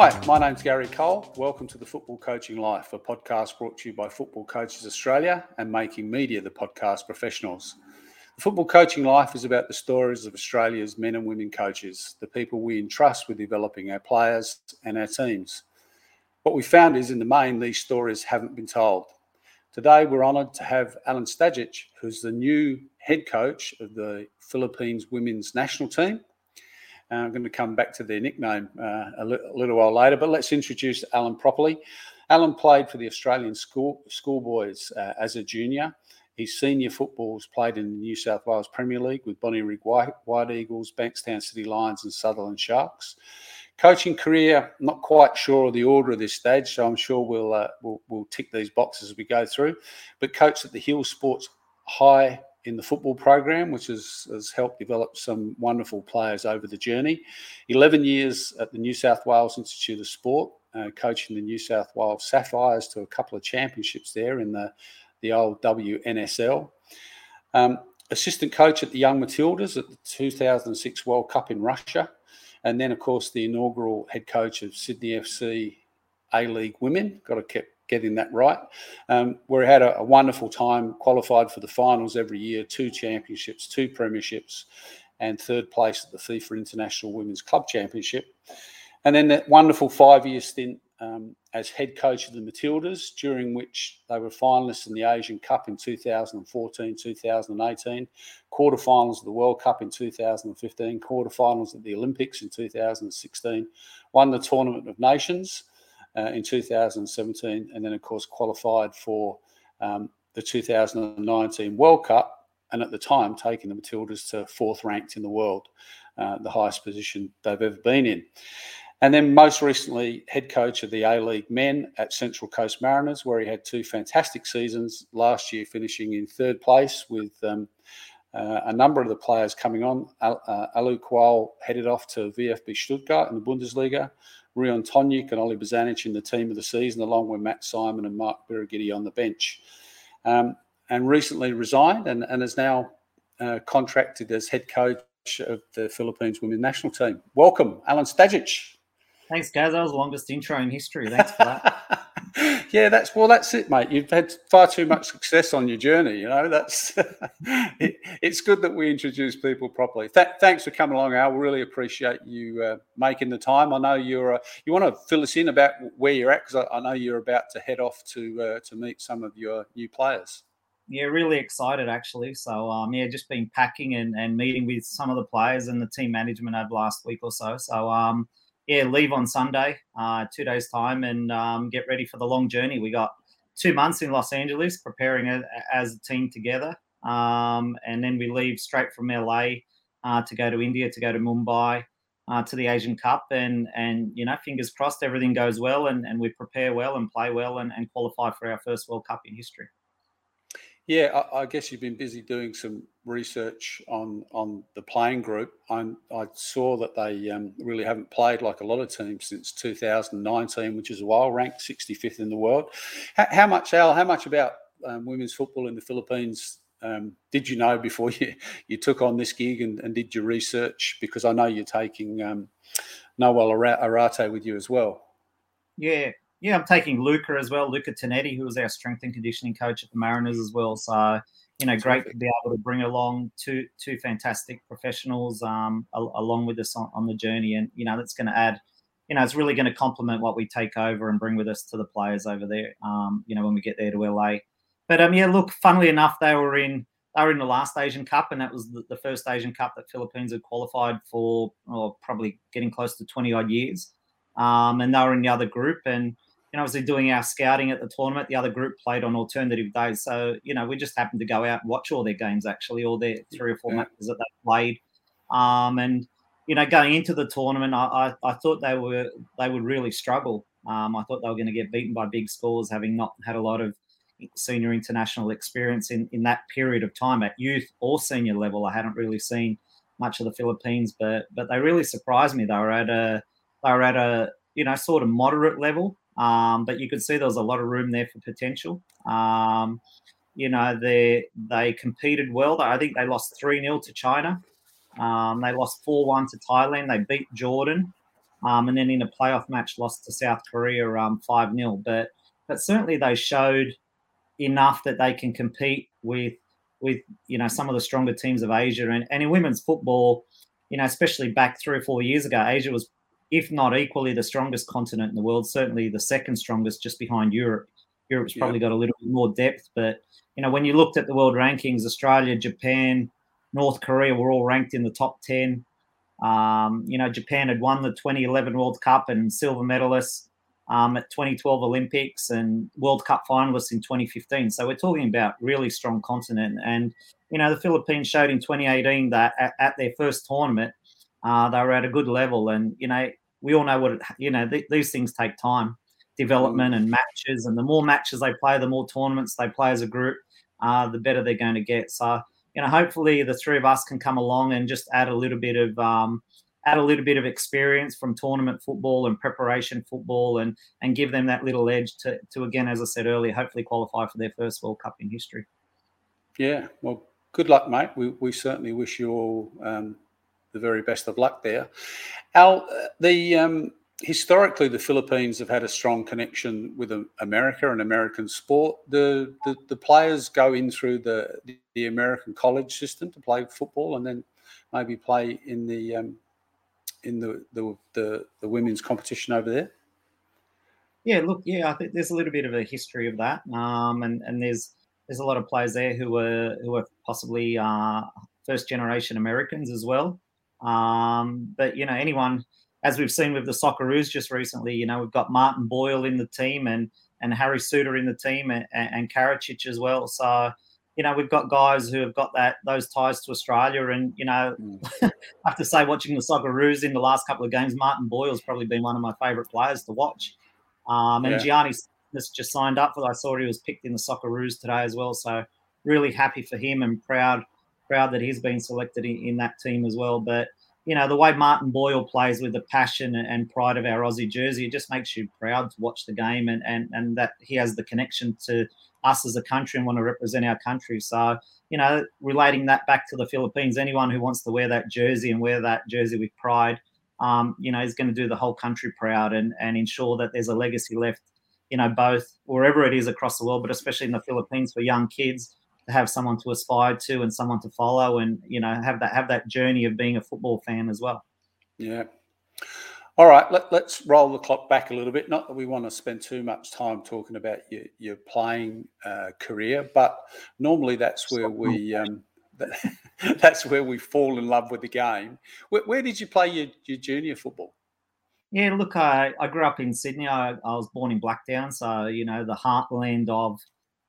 Hi, my name's Gary Cole. Welcome to the Football Coaching Life, a podcast brought to you by Football Coaches Australia and Making Media, the podcast professionals. The Football Coaching Life is about the stories of Australia's men and women coaches, the people we entrust with developing our players and our teams. What we found is, in the main, these stories haven't been told. Today, we're honoured to have Alen Stajcic, who's the new head coach of the Philippines women's national team I'm going to come back to their nickname uh, a, li- a, little while later, but let's introduce Alen properly. Alen played for the Australian school schoolboys uh, as a junior. His senior football footballs played in the New South Wales Premier League with Bonnyrigg White, White Eagles, Bankstown City Lions, and Sutherland Sharks. Coaching career, not quite sure of the order of this stage, so I'm sure we'll, uh, we'll, we'll tick these boxes as we go through. But coached at the Hills Sports High in the football program, which has, has helped develop some wonderful players over the journey. 11 years at the New South Wales Institute of Sport, uh, coaching the New South Wales Sapphires to a couple of championships there in the, the old WNSL. Um, assistant coach at the Young Matildas at the 2006 World Cup in Russia. And then, of course, the inaugural head coach of Sydney FC A League Women. Got to keep getting that right. Um, we had a, a, wonderful time, qualified for the finals every year, two championships, two premierships, and third place at the FIFA International Women's Club Championship. And then that wonderful five year stint um, as head coach of the Matildas, during which they were finalists in the Asian Cup in 2014 2018, quarterfinals of the World Cup in 2015, quarterfinals of the Olympics in 2016, won the Tournament of Nations uh, in 2017, and then, of course, qualified for um, the 2019 World Cup, and at the time taking the Matildas to fourth ranked in the world, uh, the highest position they've ever been in. And then most recently, head coach of the A League men at Central Coast Mariners, where he had two fantastic seasons. Last year, finishing in third place with um, uh, a number of the players coming on. Uh, Alou Kuol headed off to VfB Stuttgart in the Bundesliga. Ruon Tongyik and Oli Bozanic in the team of the season, along with Matt Simon and Mark Birighitti on the bench. Um, and recently resigned and, and is now uh, contracted as head coach of the Philippines women's national team. Welcome, Alen Stajcic. Thanks, guys. That was the longest intro in history. Thanks for that. yeah, that's well, that's it, mate. You've had far too much success on your journey. You know, that's it, it's good that we introduce people properly. Th- thanks for coming along, Al. Really appreciate you uh, making the time. I know you're. Uh, you want to fill us in about where you're at because I, I, know you're about to head off to uh, to meet some of your new players. Yeah, really excited actually. So um, yeah, just been packing and, and meeting with some of the players and the team management over the last week or so. So um, yeah, leave on Sunday, uh, two days time, and um, get ready for the long journey. We got two months in Los Angeles preparing a, as a team together, um, and then we leave straight from LA uh, to go to India, to go to Mumbai, uh, to the Asian Cup, and and you know, fingers crossed, everything goes well, and, and we prepare well and play well, and, and qualify for our first World Cup in history. Yeah, I, I, guess you've been busy doing some research on on the playing group. i i saw that they um, really haven't played like a lot of teams since 2019, which is a while, ranked 65th in the world. How, how much, Al? How much about um, women's football in the Philippines um, did you know before you you took on this gig and, and did your research? Because I know you're taking um, Nahuel Arrarte with you as well. Yeah, yeah, I'm taking Luca as well, Luca Tonetti, who was our strength and conditioning coach at the Mariners as well. So, you know, great to be able to bring along two two fantastic professionals um, along with us on, on the journey, and you know, that's going to add. You know, it's really going to complement what we take over and bring with us to the players over there. Um, you know, when we get there to LA. But um, yeah, look, funnily enough, they were in they were in the last Asian Cup, and that was the, the first Asian Cup that Philippines had qualified for, or probably getting close to twenty odd years. Um, and they were in the other group, and you know, obviously doing our scouting at the tournament. The other group played on alternative days, so you know, we just happened to go out and watch all their games actually, all their three or four yeah. matches that they played. Um, and you know, going into the tournament, I, I, I thought they were they would really struggle. Um, I thought they were going to get beaten by big scores, having not had a lot of senior international experience in, in that period of time at youth or senior level. I hadn't really seen much of the Philippines, but but they really surprised me. They were at a they were at a you know sort of moderate level. Um, but you could see there was a lot of room there for potential. Um, you know, they they competed well. I think they lost 3 0 to China. Um, they lost 4 1 to Thailand. They beat Jordan. um, and then in a playoff match lost to South Korea um, five 0 But but certainly they showed enough that they can compete with with you know some of the stronger teams of Asia and, and in women's football, you know especially back three or four years ago, Asia was if not equally the strongest continent in the world, certainly the second strongest, just behind Europe. Europe's probably got a little bit more depth, but you know when you looked at the world rankings, Australia, Japan, North Korea were all ranked in the top ten. Um, you know, Japan had won the 2011 World Cup and silver medalists um, at 2012 Olympics and World Cup finalists in 2015. So we're talking about really strong continent. And you know, the Philippines showed in 2018 that at, at their first tournament, uh, they were at a good level. And you know, we all know what it, you know. Th- these things take time, development and matches. And the more matches they play, the more tournaments they play as a group, uh, the better they're going to get. So you know, hopefully the three of us can come along and just add a little bit of um, add a little bit of experience from tournament football and preparation football, and and give them that little edge to to again, as I said earlier, hopefully qualify for their first World Cup in history. Yeah, well, good luck, mate. We we certainly wish you all um, the very best of luck there. Al, uh, the um, historically, the Philippines have had a strong connection with America and American sport. The, the, the players go in through the the American college system to play football, and then maybe play in the um, in the, the, the the women's competition over there. Yeah, look, yeah, I think there's a little bit of a history of that, um, and and there's there's a lot of players there who were who are possibly uh, first generation Americans as well. Um, but you know, anyone as we've seen with the Socceroos just recently, you know, we've got Martin Boyle in the team and and Harry Souttar in the team and, and Karacic as well. So, you know, we've got guys who have got that those ties to Australia. And, you know, mm. I have to say, watching the Socceroos in the last couple of games, Martin Boyle's probably been one of my favourite players to watch. Um, and yeah. Gianni just signed up for I saw he was picked in the Socceroos today as well. So really happy for him and proud proud that he's been selected in, in that team as well. But you know, the way Martin Boyle plays with the passion and pride of our Aussie jersey, it just makes you proud to watch the game and, and, and that he has the connection to us as a country and want to represent our country. So, you know, relating that back to the Philippines, anyone who wants to wear that jersey and wear that jersey with pride, um, you know, is going to do the whole country proud and, and ensure that there's a legacy left, you know, both wherever it is across the world, but especially in the Philippines for young kids have someone to aspire to and someone to follow and you know have that have that journey of being a football fan as well. Yeah. All right let, us roll the clock back a little bit. Not that we want to spend too much time talking about your, your playing uh, career but normally that's where we um, that's where we fall in love with the game. Where, where did you play your, your junior football? Yeah, look, I, I grew up in Sydney. I, I was born in Blacktown, so you know the heartland of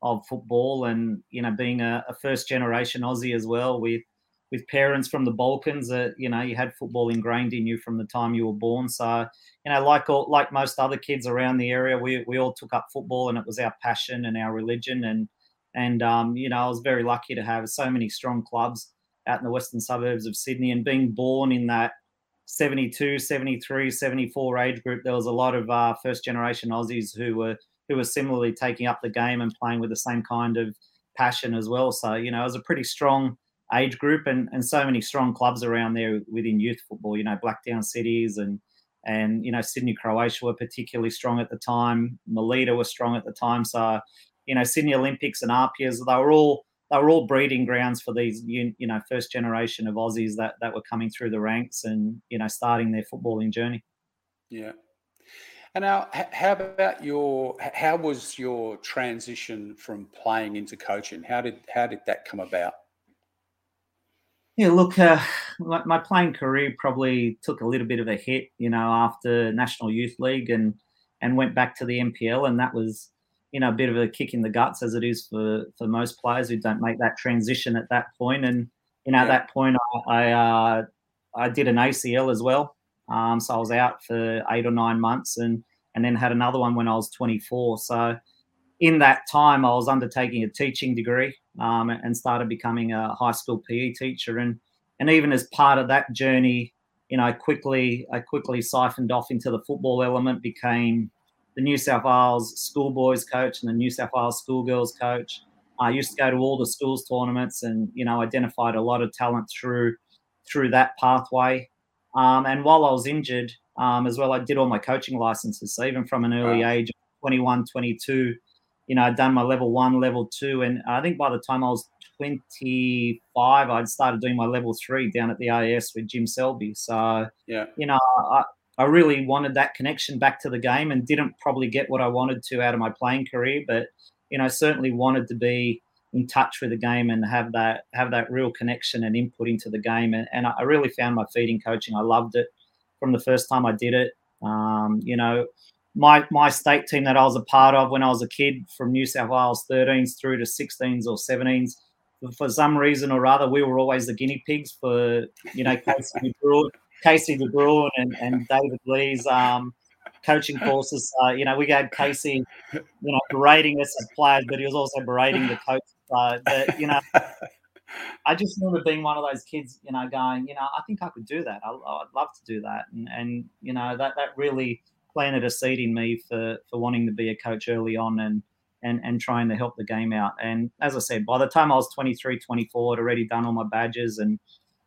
of football and you know being a, a, first generation Aussie as well with with parents from the Balkans that you know you had football ingrained in you from the time you were born. So you know like all, like most other kids around the area we, we all took up football and it was our passion and our religion. And and um, you know I was very lucky to have so many strong clubs out in the western suburbs of Sydney. And being born in that 72 73 74 age group there was a lot of uh, first generation Aussies who were who were similarly taking up the game and playing with the same kind of passion as well. So, you know, it was a pretty strong age group and, and so many strong clubs around there within youth football, you know, Blacktown Cities and and you know, Sydney Croatia were particularly strong at the time. Melita was strong at the time. So, you know, Sydney Olympics and Arpias, they were all they were all breeding grounds for these you, you know first generation of Aussies that that were coming through the ranks and you know starting their footballing journey. Yeah, and now, how about your? How was your transition from playing into coaching? How did how did that come about? Yeah, look, uh, my playing career probably took a little bit of a hit, you know, after National Youth League and and went back to the NPL, and that was, you know, a bit of a kick in the guts as it is for for most players who don't make that transition at that point. And you know, yeah. at that point, I I, uh, I did an ACL as well, um, so I was out for eight or nine months, and and then had another one when I was 24. So in that time, I was undertaking a teaching degree um, and started becoming a high school PE teacher. And and even as part of that journey, you know, I quickly I quickly siphoned off into the football element, became the New South Wales schoolboys coach and the New South Wales schoolgirls coach. I used to go to all the schools tournaments and you know identified a lot of talent through through that pathway. Um, and while I was injured, um, as well. I did all my coaching licenses. So even from an early wow. age 21, 22, you know, I'd done my level one, level two. And I think by the time I was 25, I'd started doing my level three down at the AIS with Jim Selby. So, yeah, you know, I, I really wanted that connection back to the game and didn't probably get what I wanted to out of my playing career, but, you know, certainly wanted to be in touch with the game and have that have that real connection and input into the game. And, and I really found my feet in coaching. I loved it from the first time I did it. Um, you know, my my state team that I was a part of when I was a kid from New South Wales 13s through to 16s or 17s. For some reason or other, we were always the guinea pigs for you know Casey De Bruin, Casey De Bruin and, and David Lee's um, coaching courses. Uh, you know, we had Casey, you know, berating us as players, but he was also berating the coach. Uh, but, you know, I just remember being one of those kids, you know, going, you know, I think I could do that. I, would love to do that, and, and you know, that that really planted a seed in me for for wanting to be a coach early on and and and trying to help the game out. And as I said, by the time I was 23, 24, I'd already done all my badges and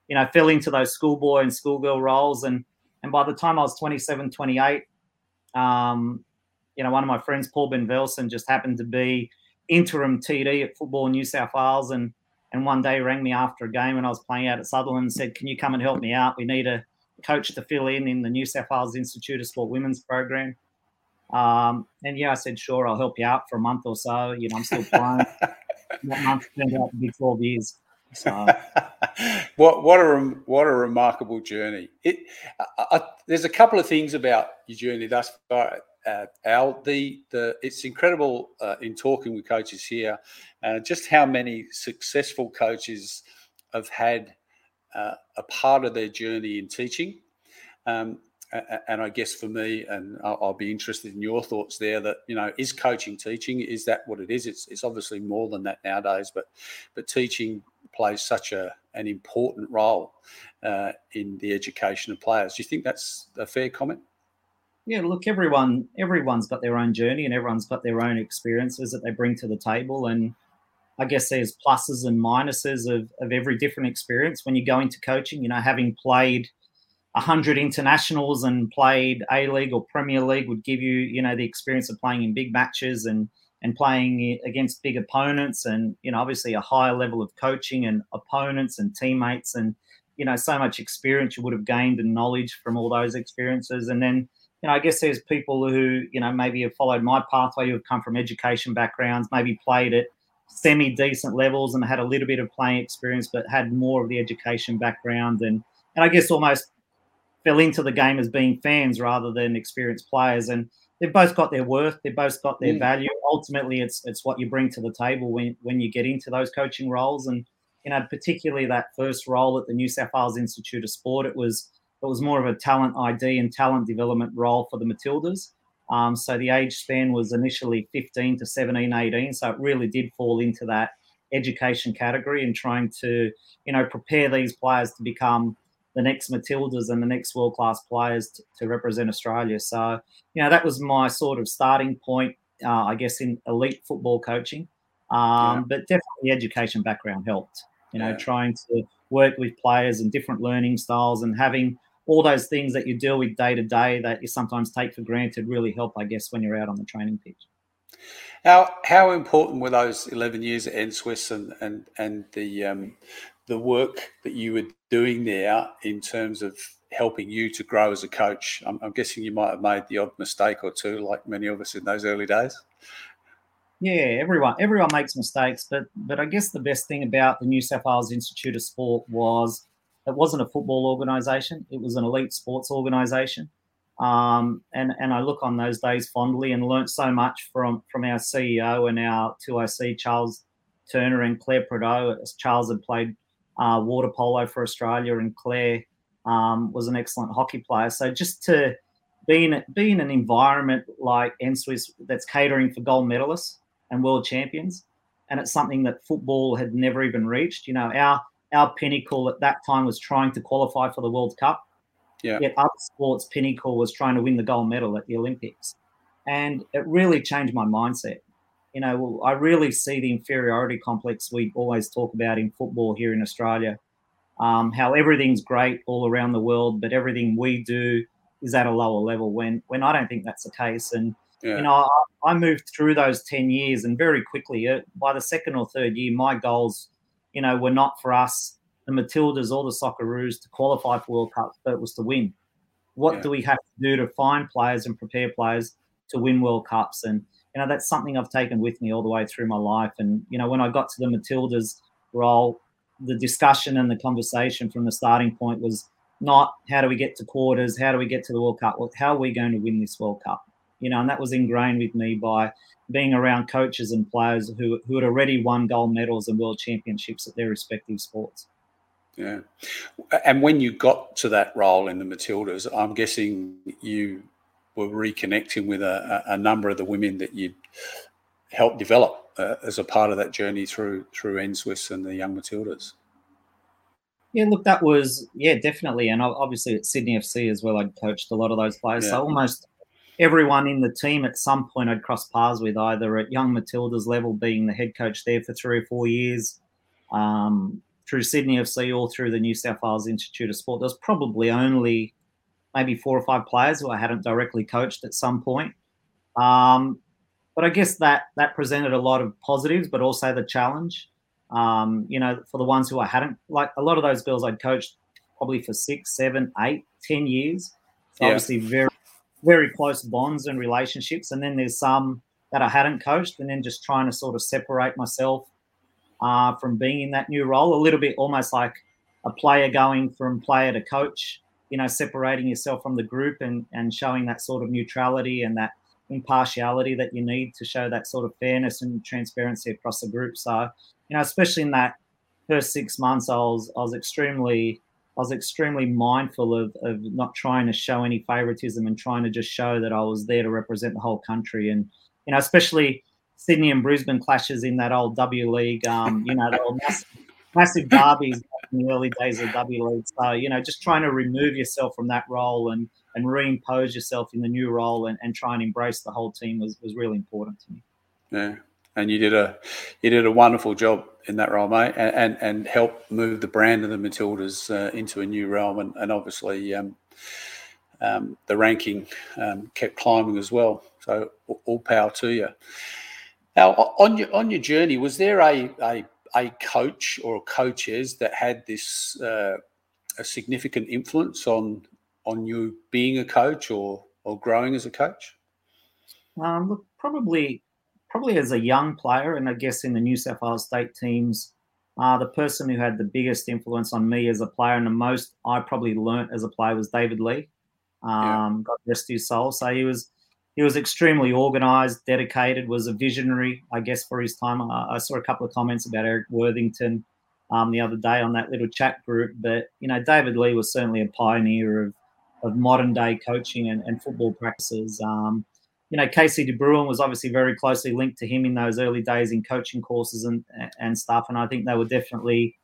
you know fell into those schoolboy and schoolgirl roles. And and by the time I was 27, 28, um, you know, one of my friends, Paul Ben Velson, just happened to be interim TD at Football New South Wales and and one day rang me after a game when I was playing out at Sutherland and said, "Can you come and help me out? We need a coach to fill in in the New South Wales Institute of Sport Women's program." Um, and yeah, I said, "Sure, I'll help you out for a month or so." You know, I'm still playing. that month turned out to be 12 years. So. what what a what a remarkable journey! It I, I, there's a couple of things about your journey thus far uh, Al. The the it's incredible uh, in talking with coaches here, uh, just how many successful coaches have had uh, a part of their journey in teaching. Um, and I guess for me, and I'll be interested in your thoughts there. That you know, is coaching teaching? Is that what it is? It's it's obviously more than that nowadays, but but teaching plays such a an important role uh, in the education of players. Do you think that's a fair comment? Yeah, look, everyone everyone's got their own journey and everyone's got their own experiences that they bring to the table. And I guess there's pluses and minuses of, of every different experience when you go into coaching. You know, having played hundred internationals and played A League or Premier League would give you, you know, the experience of playing in big matches and and playing against big opponents and you know obviously a higher level of coaching and opponents and teammates and you know so much experience you would have gained and knowledge from all those experiences and then you know, I guess there's people who, you know, maybe have followed my pathway who have come from education backgrounds, maybe played at semi decent levels and had a little bit of playing experience, but had more of the education background and, and I guess almost fell into the game as being fans rather than experienced players. And they've both got their worth, they've both got their mm. value. Ultimately, it's it's what you bring to the table when when you get into those coaching roles. And you know, particularly that first role at the New South Wales Institute of Sport, it was it was more of a talent ID and talent development role for the Matildas. Um, so the age span was initially 15 to 17, 18. So it really did fall into that education category and trying to, you know, prepare these players to become the next Matildas and the next world class players to, to, represent Australia. So, you know, that was my sort of starting point, uh, I guess, in elite football coaching. Um, yeah. But definitely education background helped, you know, yeah. trying to work with players and different learning styles and having all those things that you deal with day to day that you sometimes take for granted really help, I guess, when you're out on the training pitch. How how important were those eleven years at NSWIS and and and the um, the work that you were doing there in terms of helping you to grow as a coach? I'm, I'm guessing you might have made the odd mistake or two, like many of us in those early days. Yeah, everyone everyone makes mistakes, but but I guess the best thing about the New South Wales Institute of Sport was it wasn't a football organisation; it was an elite sports organisation. Um, and and I look on those days fondly and learnt so much from from our CEO and our 2IC Charles Turner and Claire Prideaux. Charles had played uh, water polo for Australia, and Claire um, was an excellent hockey player. So just to be in, be in an environment like NSWIS that's catering for gold medalists and world champions, and it's something that football had never even reached. You know, our our pinnacle at that time was trying to qualify for the World Cup. Yeah. Yet other sports' pinnacle was trying to win the gold medal at the Olympics. And it really changed my mindset. You know, I really see the inferiority complex we always talk about in football here in Australia. Um, how everything's great all around the world, but everything we do is at a lower level when when I don't think that's the case. And yeah. you know, I, I, moved through those ten years, and very quickly, uh, by the second or third year, my goals, you know, were not for us, the Matildas or the Socceroos, to qualify for World Cups, but it was to win. What yeah. do we have to do to find players and prepare players to win World Cups? And you know, that's something I've taken with me all the way through my life. And you know, when I got to the Matildas role, the discussion and the conversation from the starting point was not how do we get to quarters, how do we get to the World Cup, how are we going to win this World Cup? You know, and that was ingrained with me by being around coaches and players who, who had already won gold medals and world championships at their respective sports. Yeah. And when you got to that role in the Matildas, I'm guessing you were reconnecting with a, a number of the women that you'd helped develop uh, as a part of that journey through through NSWIS and the Young Matildas. Yeah, look, that was yeah, definitely, and obviously at Sydney FC as well. I'd coached a lot of those players, yeah. so almost everyone in the team at some point I'd cross paths with, either at Young Matildas level, being the head coach there for three or four years, um, through Sydney FC or through the New South Wales Institute of Sport. There's probably only maybe four or five players who I hadn't directly coached at some point. Um, but I guess that that presented a lot of positives, but also the challenge. Um, you know, for the ones who I hadn't, like a lot of those girls I'd coached probably for six, seven, eight, ten years. So yeah. obviously very, very close bonds and relationships. And then there's some that I hadn't coached, and then just trying to sort of separate myself uh, from being in that new role, a little bit almost like a player going from player to coach. You know, separating yourself from the group and and showing that sort of neutrality and that impartiality that you need to show that sort of fairness and transparency across the group. So, you know, especially in that first six months, I was I was extremely I was extremely mindful of, of not trying to show any favoritism and trying to just show that I was there to represent the whole country. And, you know, especially Sydney and Brisbane clashes in that old W League, um, you know, the old massive, massive derbies in the early days of W League. So, you know, just trying to remove yourself from that role and and reimpose yourself in the new role and, and try and embrace the whole team was, was really important to me. Yeah. And you did a you did a wonderful job in that role, mate, and and, and help move the brand of the Matildas uh, into a new realm, and, and obviously um, um, the ranking um, kept climbing as well. So all power to you. Now, on your on your journey, was there a a, a coach or coaches that had this uh, a significant influence on on you being a coach or or growing as a coach? Um, probably probably as a young player, and I guess in the New South Wales state teams, uh, the person who had the biggest influence on me as a player and the most I probably learnt as a player was David Lee. Um, yeah. God rest his soul. So he was he was extremely organised, dedicated, was a visionary, I guess, for his time. I, I saw a couple of comments about Eric Worthington um, the other day on that little chat group, but you know, David Lee was certainly a pioneer of of modern day coaching and, and football practices. Um, you know, Casey De Bruin was obviously very closely linked to him in those early days in coaching courses and and stuff. And I think they were definitely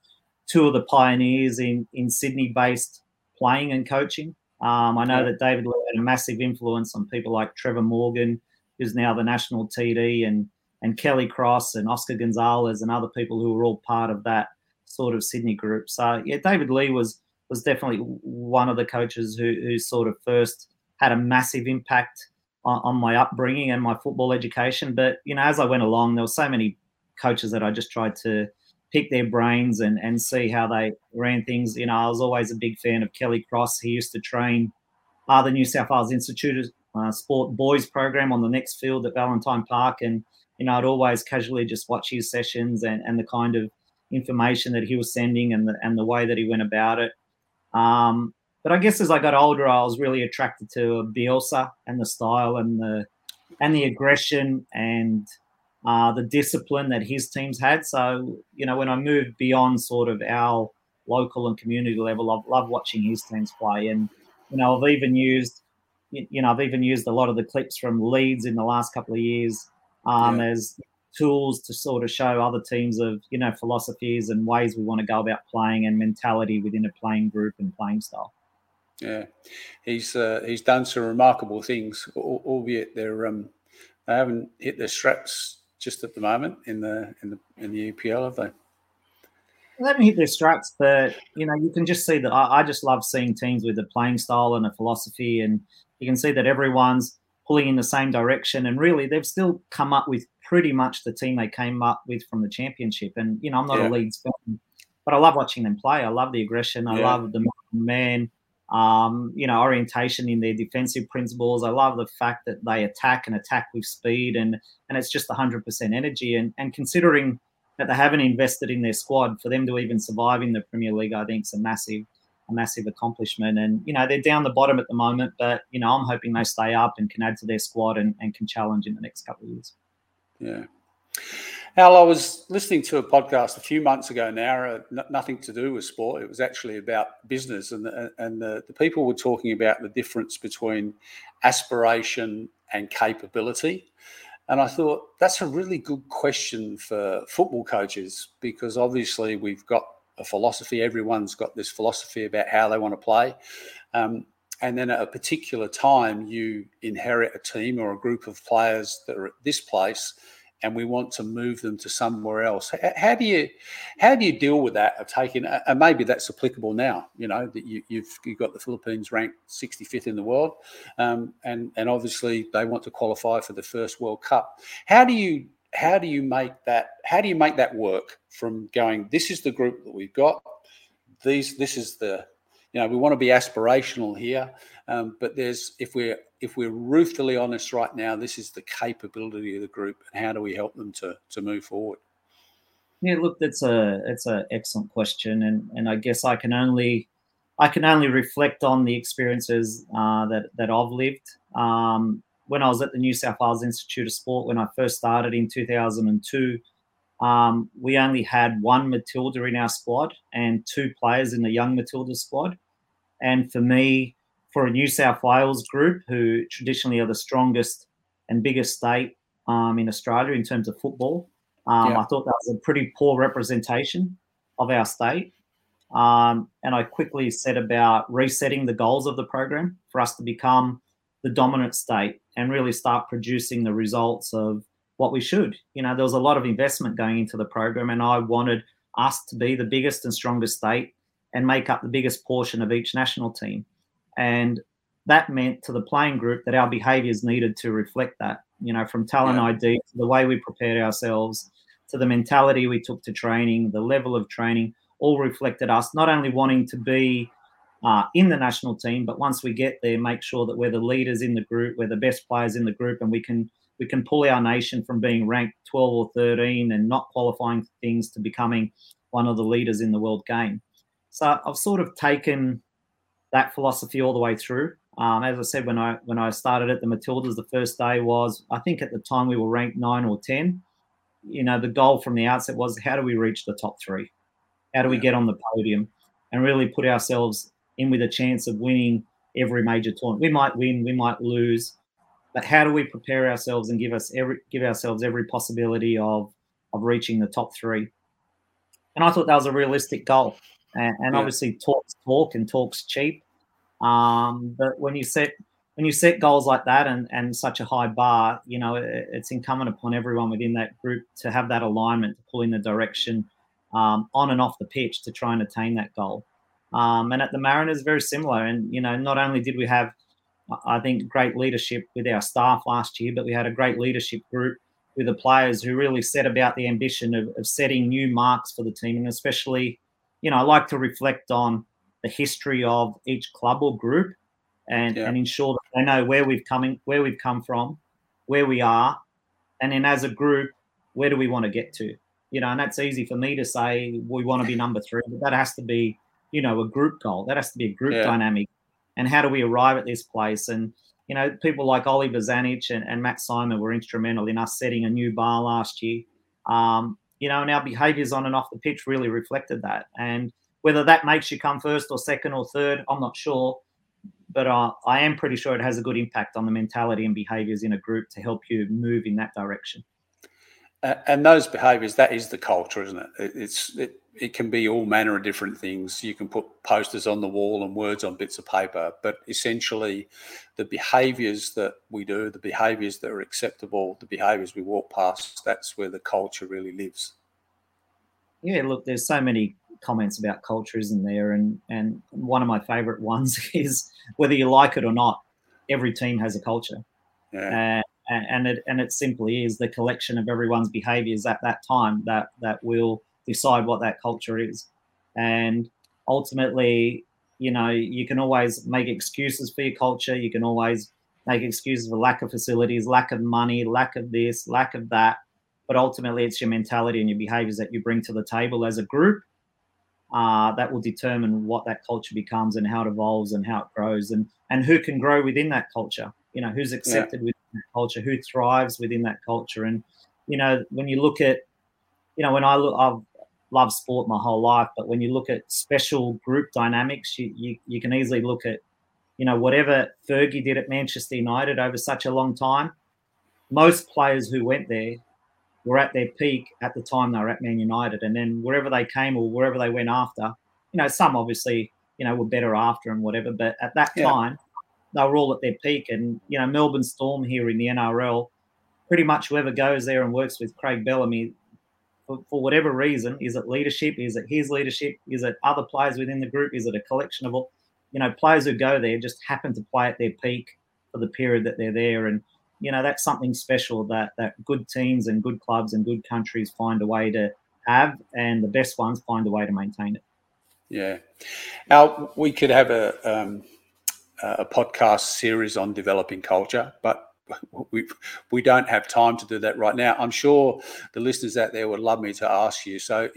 two of the pioneers in in Sydney based playing and coaching. Um, I know that David Lee had a massive influence on people like Trevor Morgan, who's now the national TD, and and Kelly Cross and Oscar Gonzalez and other people who were all part of that sort of Sydney group. So yeah, David Lee was was definitely one of the coaches who, who sort of first had a massive impact on, on, my upbringing and my football education. But you know, as I went along, there were so many coaches that I just tried to pick their brains and and see how they ran things. You know, I was always a big fan of Kelly Cross. He used to train uh, the New South Wales Institute of uh, Sport boys program on the next field at Valentine Park, and you know, I'd always casually just watch his sessions and and the kind of information that he was sending and the and the way that he went about it. Um, but I guess as I got older, I was really attracted to Bielsa and the style and the and the aggression and uh, the discipline that his teams had. So you know, when I moved beyond sort of our local and community level, I've loved watching his teams play. And you know, I've even used you know I've even used a lot of the clips from Leeds in the last couple of years um, yeah. as tools to sort of show other teams of you know philosophies and ways we want to go about playing and mentality within a playing group and playing style. Yeah, he's uh, he's done some remarkable things, albeit they're um, they haven't hit their straps just at the moment in the in the in the EPL, have they? They haven't hit their straps, but you know you can just see that. I, I just love seeing teams with a playing style and a philosophy, and you can see that everyone's pulling in the same direction. And really, they've still come up with pretty much the team they came up with from the championship. And you know, I'm not yeah. a Leeds fan, but I love watching them play. I love the aggression. I yeah. love the man, um, you know, orientation in their defensive principles. I love the fact that they attack and attack with speed, and and it's just 100% energy. And and considering that they haven't invested in their squad for them to even survive in the Premier League, I think it's a massive a massive accomplishment. And you know, they're down the bottom at the moment, but you know, I'm hoping they stay up and can add to their squad and, and can challenge in the next couple of years. Yeah. Al, I was listening to a podcast a few months ago now, uh, n- nothing to do with sport. It was actually about business, and the, and the, the people were talking about the difference between aspiration and capability. And I thought that's a really good question for football coaches because obviously we've got a philosophy. Everyone's got this philosophy about how they want to play. Um, and then at a particular time, you inherit a team or a group of players that are at this place and we want to move them to somewhere else. How do you how do you deal with that of taking? And maybe that's applicable now. You know that you, have you've, you've got the Philippines ranked 65th in the world, um, and and obviously they want to qualify for the first World Cup. How do you how do you make that how do you make that work from going? This is the group that we've got. These this is the you know we want to be aspirational here, um, but there's if we're if we're ruthlessly honest right now, this is the capability of the group, and how do we help them to to move forward? Yeah, look, that's a that's an excellent question, and and I guess I can only I can only reflect on the experiences uh, that that I've lived. Um, when I was at the New South Wales Institute of Sport, when I first started in 2002, um, we only had one Matilda in our squad and two players in the young Matilda squad. And for me, for a New South Wales group who traditionally are the strongest and biggest state um, in Australia in terms of football. Um, yeah. I thought that was a pretty poor representation of our state. Um, and I quickly set about resetting the goals of the program for us to become the dominant state and really start producing the results of what we should. You know, there was a lot of investment going into the program, and I wanted us to be the biggest and strongest state and make up the biggest portion of each national team. And that meant to the playing group that our behaviors needed to reflect that, you know, from talent yeah. ID to the way we prepared ourselves to the mentality we took to training, the level of training, all reflected us not only wanting to be uh, in the national team, but once we get there, make sure that we're the leaders in the group, we're the best players in the group, and we can we can pull our nation from being ranked 12 or 13 and not qualifying for things to becoming one of the leaders in the world game. So I've sort of taken that philosophy all the way through. Um, as I said, when I when I started at the Matildas, the first day was I think at the time we were ranked nine or ten. You know, the goal from the outset was how do we reach the top three? How do we get on the podium and really put ourselves in with a chance of winning every major tournament? We might win, we might lose, but how do we prepare ourselves and give us every give ourselves every possibility of of reaching the top three? And I thought that was a realistic goal and, and yeah. obviously talks talk and talks cheap. Um, but when you set when you set goals like that and, and such a high bar, you know, it, it's incumbent upon everyone within that group to have that alignment to pull in the direction um, on and off the pitch to try and attain that goal. Um, and at the Mariners, very similar. And you know, not only did we have, I think, great leadership with our staff last year, but we had a great leadership group with the players who really set about the ambition of, of setting new marks for the team, and especially you know, I like to reflect on the history of each club or group and, yeah. and ensure that they know where we've coming where we've come from, where we are, and then as a group, where do we want to get to? You know, and that's easy for me to say we want to be number three, but that has to be, you know, a group goal. That has to be a group yeah. dynamic. And how do we arrive at this place? And you know, people like Oli Bozanic and, and Matt Simon were instrumental in us setting a new bar last year. Um, you know, and our behaviours on and off the pitch really reflected that. And whether that makes you come first or second or third, I'm not sure. But uh, I am pretty sure it has a good impact on the mentality and behaviours in a group to help you move in that direction. And those behaviours, that is the culture, isn't it? It's it, it can be all manner of different things. You can put posters on the wall and words on bits of paper, but essentially, the behaviours that we do, the behaviours that are acceptable, the behaviours we walk past, that's where the culture really lives. Yeah, look, there's so many comments about culture, isn't there? And and one of my favourite ones is whether you like it or not, every team has a culture, yeah. And, and it and it simply is the collection of everyone's behaviours at that time that that will decide what that culture is, and ultimately, you know, you can always make excuses for your culture. You can always make excuses for lack of facilities, lack of money, lack of this, lack of that. But ultimately, it's your mentality and your behaviors that you bring to the table as a group uh, that will determine what that culture becomes and how it evolves and how it grows and and who can grow within that culture. You know, who's accepted yeah. within that culture, who thrives within that culture. And you know, when you look at, you know, when I look, I've loved sport my whole life, but when you look at special group dynamics, you you, you can easily look at, you know, whatever Fergie did at Manchester United over such a long time. Most players who went there were at their peak at the time they were at Man United, and then wherever they came or wherever they went after, you know, some obviously you know were better after and whatever, but at that yeah. time they were all at their peak. And you know, Melbourne Storm here in the NRL, pretty much whoever goes there and works with Craig Bellamy. For, for whatever reason, is it leadership? Is it his leadership? Is it other players within the group? Is it a collection of all, you know, players who go there just happen to play at their peak for the period that they're there, and you know that's something special that that good teams and good clubs and good countries find a way to have, and the best ones find a way to maintain it. Yeah, we could have a um, a podcast series on developing culture, but we we don't have time to do that right now. I'm sure the listeners out there would love me to ask you. So,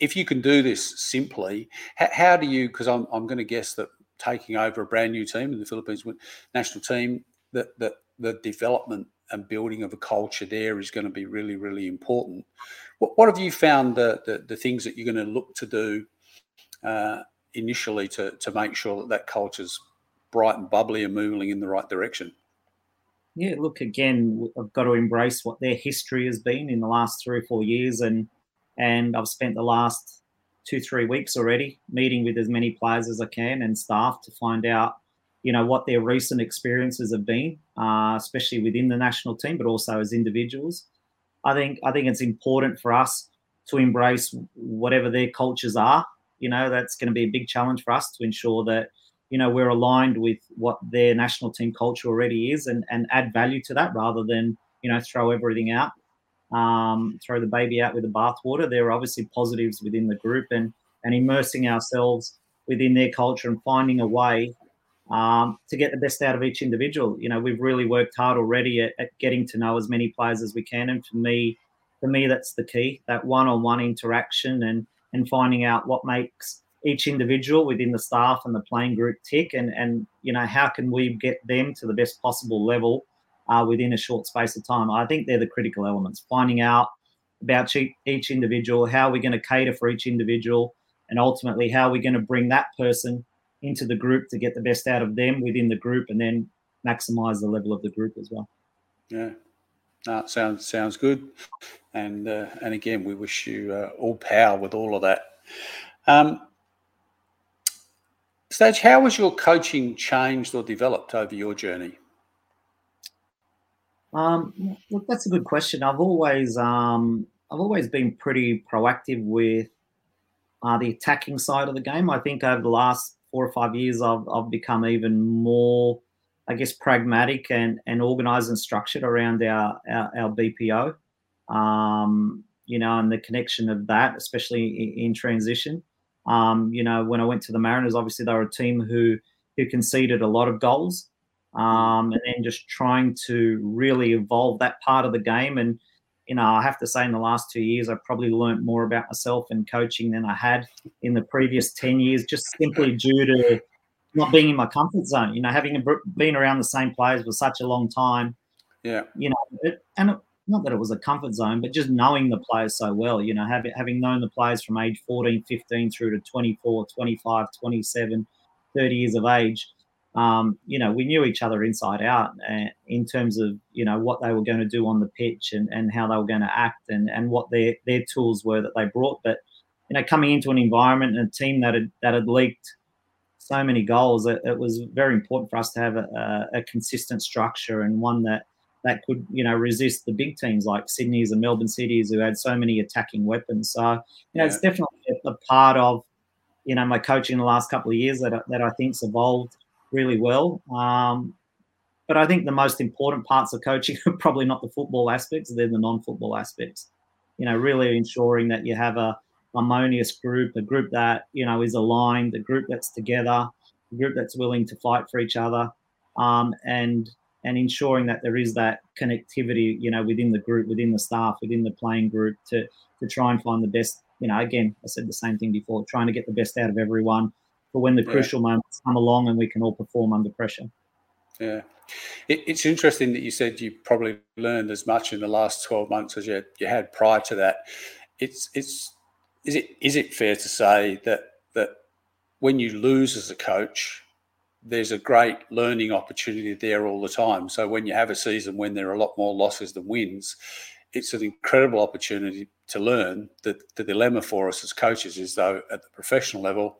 if you can do this simply, how do you? Because I'm I'm going to guess that taking over a brand new team in the Philippines national team, that that the development and building of a culture there is going to be really, really important. What, what have you found the, the, the, things that you're going to look to do uh, initially to, to make sure that that culture's bright and bubbly and moving in the right direction? Yeah, look, again, I've got to embrace what their history has been in the last three or four years. And, and I've spent the last two, three weeks already meeting with as many players as I can and staff to find out you know what their recent experiences have been, uh, especially within the national team, but also as individuals. I think I think it's important for us to embrace whatever their cultures are. You know, that's going to be a big challenge for us to ensure that you know we're aligned with what their national team culture already is, and and add value to that rather than you know throw everything out, um, throw the baby out with the bathwater. There are obviously positives within the group, and and immersing ourselves within their culture and finding a way um, to get the best out of each individual. You know, we've really worked hard already at, at, getting to know as many players as we can, and for me, for me, that's the key: that one-on-one interaction and and finding out what makes each individual within the staff and the playing group tick, and and you know how can we get them to the best possible level uh, within a short space of time. I think they're the critical elements: finding out about each individual, how we're going to cater for each individual, and ultimately how we're going to bring that person into the group to get the best out of them within the group and then maximize the level of the group as well. Yeah. No, sounds sounds good, and uh, and again, we wish you uh, all power with all of that. Um, Staj, how has your coaching changed or developed over your journey? Um, that's a good question. I've always um, I've always been pretty proactive with uh, the attacking side of the game. I think over the last four or five years, I've, I've become even more, I guess, pragmatic and, and organized and structured around our, our, our BPO, um, you know, and the connection of that, especially in, in transition. Um, you know, when I went to the Mariners, obviously they were a team who who conceded a lot of goals, um, and then just trying to really evolve that part of the game and you know, I have to say in the last two years, I've probably learned more about myself and coaching than I had in the previous 10 years, just simply due to not being in my comfort zone, you know, having been around the same players for such a long time. Yeah. You know, it, and it, not that it was a comfort zone, but just knowing the players so well, you know, having, having known the players from age 14, 15 through to 24, 25, 27, 30 years of age um, you know, we knew each other inside out uh, in terms of, you know, what they were going to do on the pitch and, and how they were going to act and, and what their, their tools were that they brought. But, you know, coming into an environment and a team that had, that had leaked so many goals, it, it was very important for us to have a, a, consistent structure and one that, that could, you know, resist the big teams like Sydney's and Melbourne Cities who had so many attacking weapons. So, you know, yeah. it's definitely a part of, you know, my coaching in the last couple of years that, that I think's evolved really well. Um, but I think the most important parts of coaching are probably not the football aspects, they're the non-football aspects. You know, really ensuring that you have a harmonious group, a group that, you know, is aligned, a group that's together, a group that's willing to fight for each other. Um, and and ensuring that there is that connectivity, you know, within the group, within the staff, within the playing group to to try and find the best. You know, again, I said the same thing before, trying to get the best out of everyone for when the yeah. crucial moments come along and we can all perform under pressure. Yeah. It, it's interesting that you said you probably learned as much in the last 12 months as you, you had prior to that. It's it's is it is it fair to say that that when you lose as a coach, there's a great learning opportunity there all the time. So when you have a season when there are a lot more losses than wins, it's an incredible opportunity to learn that the dilemma for us as coaches is though at the professional level,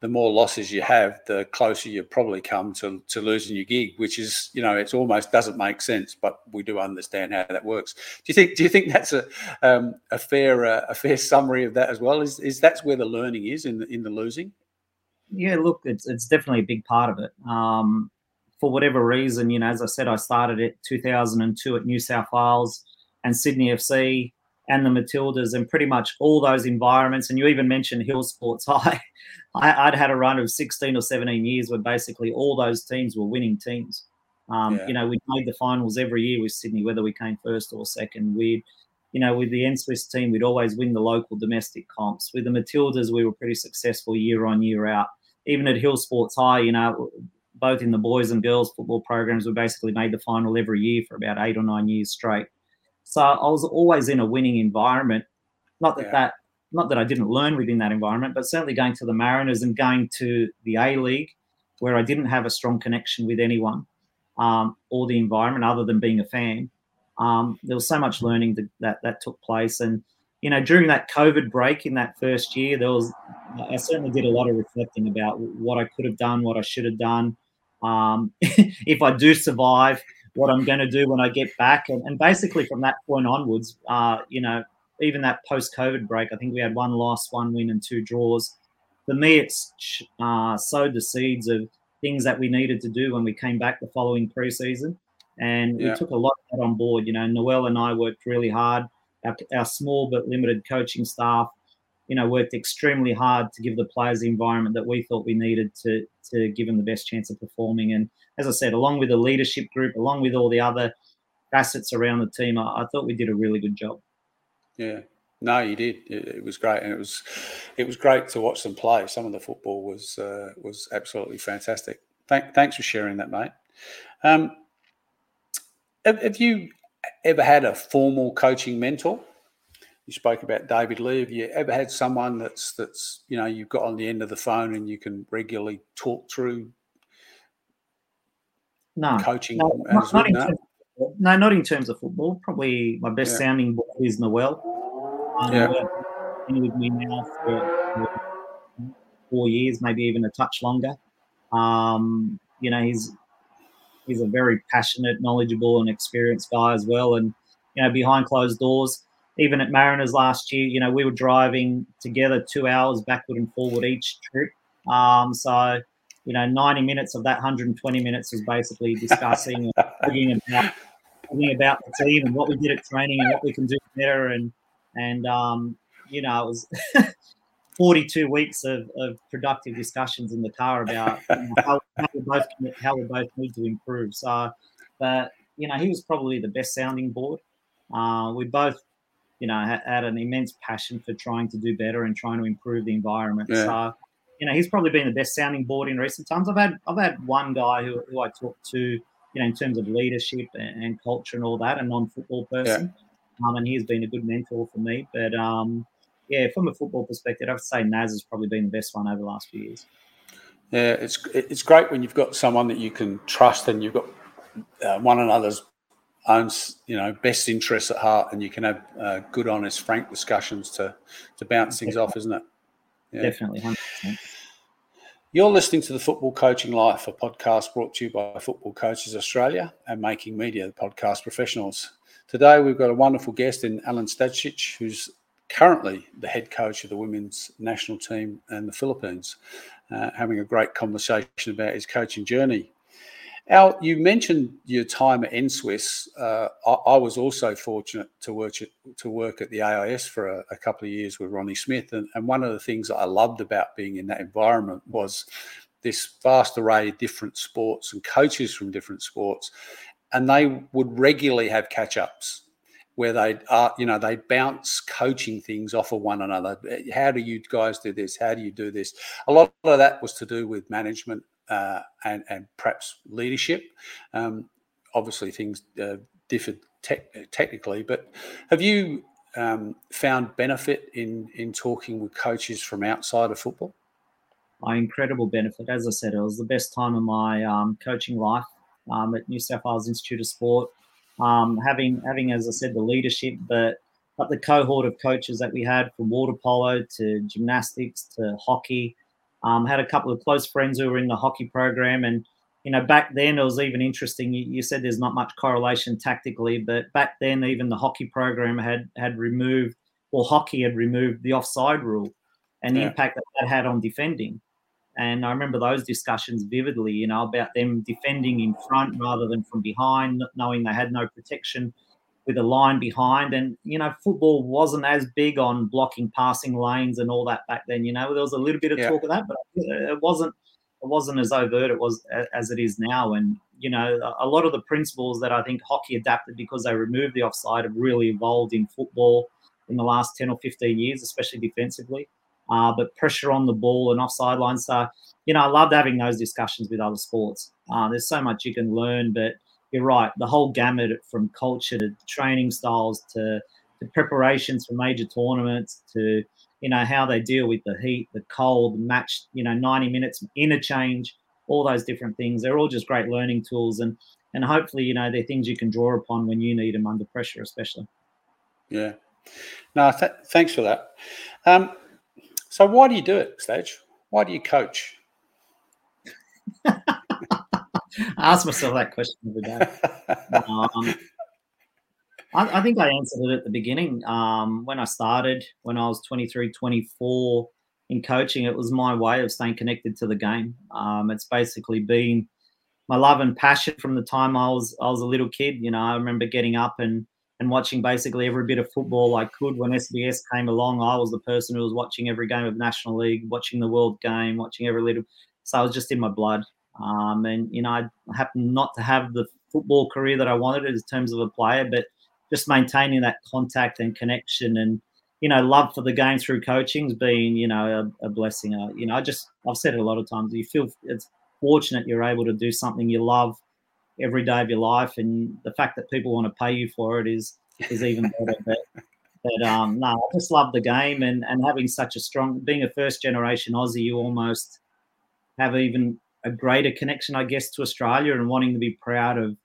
the more losses you have, the closer you probably come to, to losing your gig, which is, you know, it's almost doesn't make sense, but we do understand how that works. Do you think? Do you think that's a um, a fair uh, a fair summary of that as well? Is is that's where the learning is in the, in the losing? Yeah, look, it's it's definitely a big part of it. Um, for whatever reason, you know, as I said, I started at 2002 at New South Wales and Sydney FC and the Matildas and pretty much all those environments. And you even mentioned Hills Sports High. I, would had a run of 16 or 17 years where basically all those teams were winning teams. Um, yeah. You know, we made the finals every year with Sydney, whether we came first or second. We'd, you know, with the NSWIS team, we'd always win the local domestic comps. With the Matildas, we were pretty successful year on, year out even at Hills Sports High, you know, both in the boys and girls football programs, we basically made the final every year for about eight or nine years straight. So I was always in a winning environment. Not that yeah. that not that I didn't learn within that environment, but certainly going to the Mariners and going to the A League, where I didn't have a strong connection with anyone um, or the environment other than being a fan. Um, there was so much learning that, that that took place, and you know, during that COVID break in that first year, there was I certainly did a lot of reflecting about what I could have done, what I should have done. Um, if I do survive, what I'm going to do when I get back, and, and basically from that point onwards, uh, you know, even that post-COVID break, I think we had one loss, one win, and two draws. For me, it's uh, sowed the seeds of things that we needed to do when we came back the following preseason, and yeah. we took a lot of that on board. You know, Noel and I worked really hard our, our small but limited coaching staff, you know, worked extremely hard to give the players the environment that we thought we needed to to give them the best chance of performing. And as I said, along with the leadership group, along with all the other facets around the team, I, I thought we did a really good job. Yeah, no, you did. It, it, was great, and it was it was great to watch them play. Some of the football was uh, was absolutely fantastic. Thank, thanks for sharing that, mate. Um, have, you ever had a formal coaching mentor? You spoke about David Lee. Have you ever had someone that's that's you know you've got on the end of the phone and you can regularly talk through no coaching? No, not, not in terms of, no, not in terms of football. Probably my best yeah. sounding board is Noel. Um, yeah. With me now for, four years, maybe even a touch longer. Um, you know, he's he's a very passionate, knowledgeable, and experienced guy as well. And you know, behind closed doors, even at Mariners last year, you know, we were driving together two hours backward and forward each trip. Um, so you know, 90 minutes of that 120 minutes was basically discussing and talking about talking about the team and what we did at training and what we can do better and and um, you know, it was 42 weeks of, of productive discussions in the car about you know, how, how, we both how we both need to improve. So, but you know, he was probably the best sounding board. Uh, we both, you know, had, had, an immense passion for trying to do better and trying to improve the environment. Yeah. So, you know, he's probably been the best sounding board in recent times. I've had I've had one guy who, who I talked to, you know, in terms of leadership and, and culture and all that, a non football person. Yeah. Um, and he's been a good mentor for me. But um, yeah, from a football perspective, I'd say Naz has probably been the best one over the last few years. Yeah, it's it's great when you've got someone that you can trust and you've got uh, one another's own, you know, best interests at heart, and you can have uh, good, honest, frank discussions to to bounce things off, isn't it? Yeah. Definitely, 100%. You're listening to the Football Coaching Life, a podcast brought to you by Football Coaches Australia and Making Media, the podcast professionals. Today, we've got a wonderful guest in Alen Stajcic, who's currently the head coach of the women's national team in the Philippines, uh, having a great conversation about his coaching journey. Al, you mentioned your time at NSWIS. Uh, I, I, was also fortunate to work at, to work at the AIS for a, a couple of years with Ronnie Smith, and, and, one of the things that I loved about being in that environment was this vast array of different sports and coaches from different sports, and they would regularly have catch ups where they are, you know, they bounce coaching things off of one another. How do you guys do this? How do you do this? A lot of that was to do with management uh, and and perhaps leadership. Um, obviously, things uh, differed te- technically, but have you um, found benefit in in talking with coaches from outside of football? My incredible benefit, as I said, it was the best time of my um, coaching life um, at New South Wales Institute of Sport um, having having as I said the leadership, but but the cohort of coaches that we had from water polo to gymnastics to hockey. Um, had a couple of close friends who were in the hockey program, and you know back then it was even interesting. You, you said there's not much correlation tactically, but back then even the hockey program had had removed or hockey had removed the offside rule and the yeah. impact that that had on defending. And I remember those discussions vividly, you know, about them defending in front rather than from behind, knowing they had no protection with a line behind. And, you know, football wasn't as big on blocking passing lanes and all that back then. You know, there was a little bit of yeah. talk of that, but it wasn't it wasn't as overt it was as it is now. And, you know, a lot of the principles that I think hockey adapted because they removed the offside have really evolved in football in the last 10 or 15 years, especially defensively uh, but pressure on the ball and offside lines. So, you know, I loved having those discussions with other sports. Uh, there's so much you can learn, but you're right. The whole gamut from culture to training styles to, to preparations for major tournaments to, you know, how they deal with the heat, the cold, match, you know, 90 minutes interchange, all those different things. They're all just great learning tools. And, and hopefully, you know, they're things you can draw upon when you need them under pressure, especially. Yeah. No, th- thanks for that. Um, so why do you do it, Staj? Why do you coach? I ask myself that question every day. Um, I, I, think I answered it at the beginning. Um, when I started, when I was 23, 24 in coaching, it was my way of staying connected to the game. Um, it's basically been my love and passion from the time I was I was a little kid. You know, I remember getting up and and watching basically every bit of football I could. When SBS came along, I was the person who was watching every game of National League, watching the World Game, watching every little. So I was just in my blood. Um, and you know, I happened not to have the football career that I wanted in terms of a player, but just maintaining that contact and connection and you know love for the game through coaching has been you know a, a blessing. Uh, you know, I just I've said it a lot of times. You feel it's fortunate you're able to do something you love every day of your life, and the fact that people want to pay you for it is is even better. but, but um, no, I just love the game and and having such a strong, being a first generation Aussie, you almost have even a greater connection, I guess, to Australia and wanting to be proud of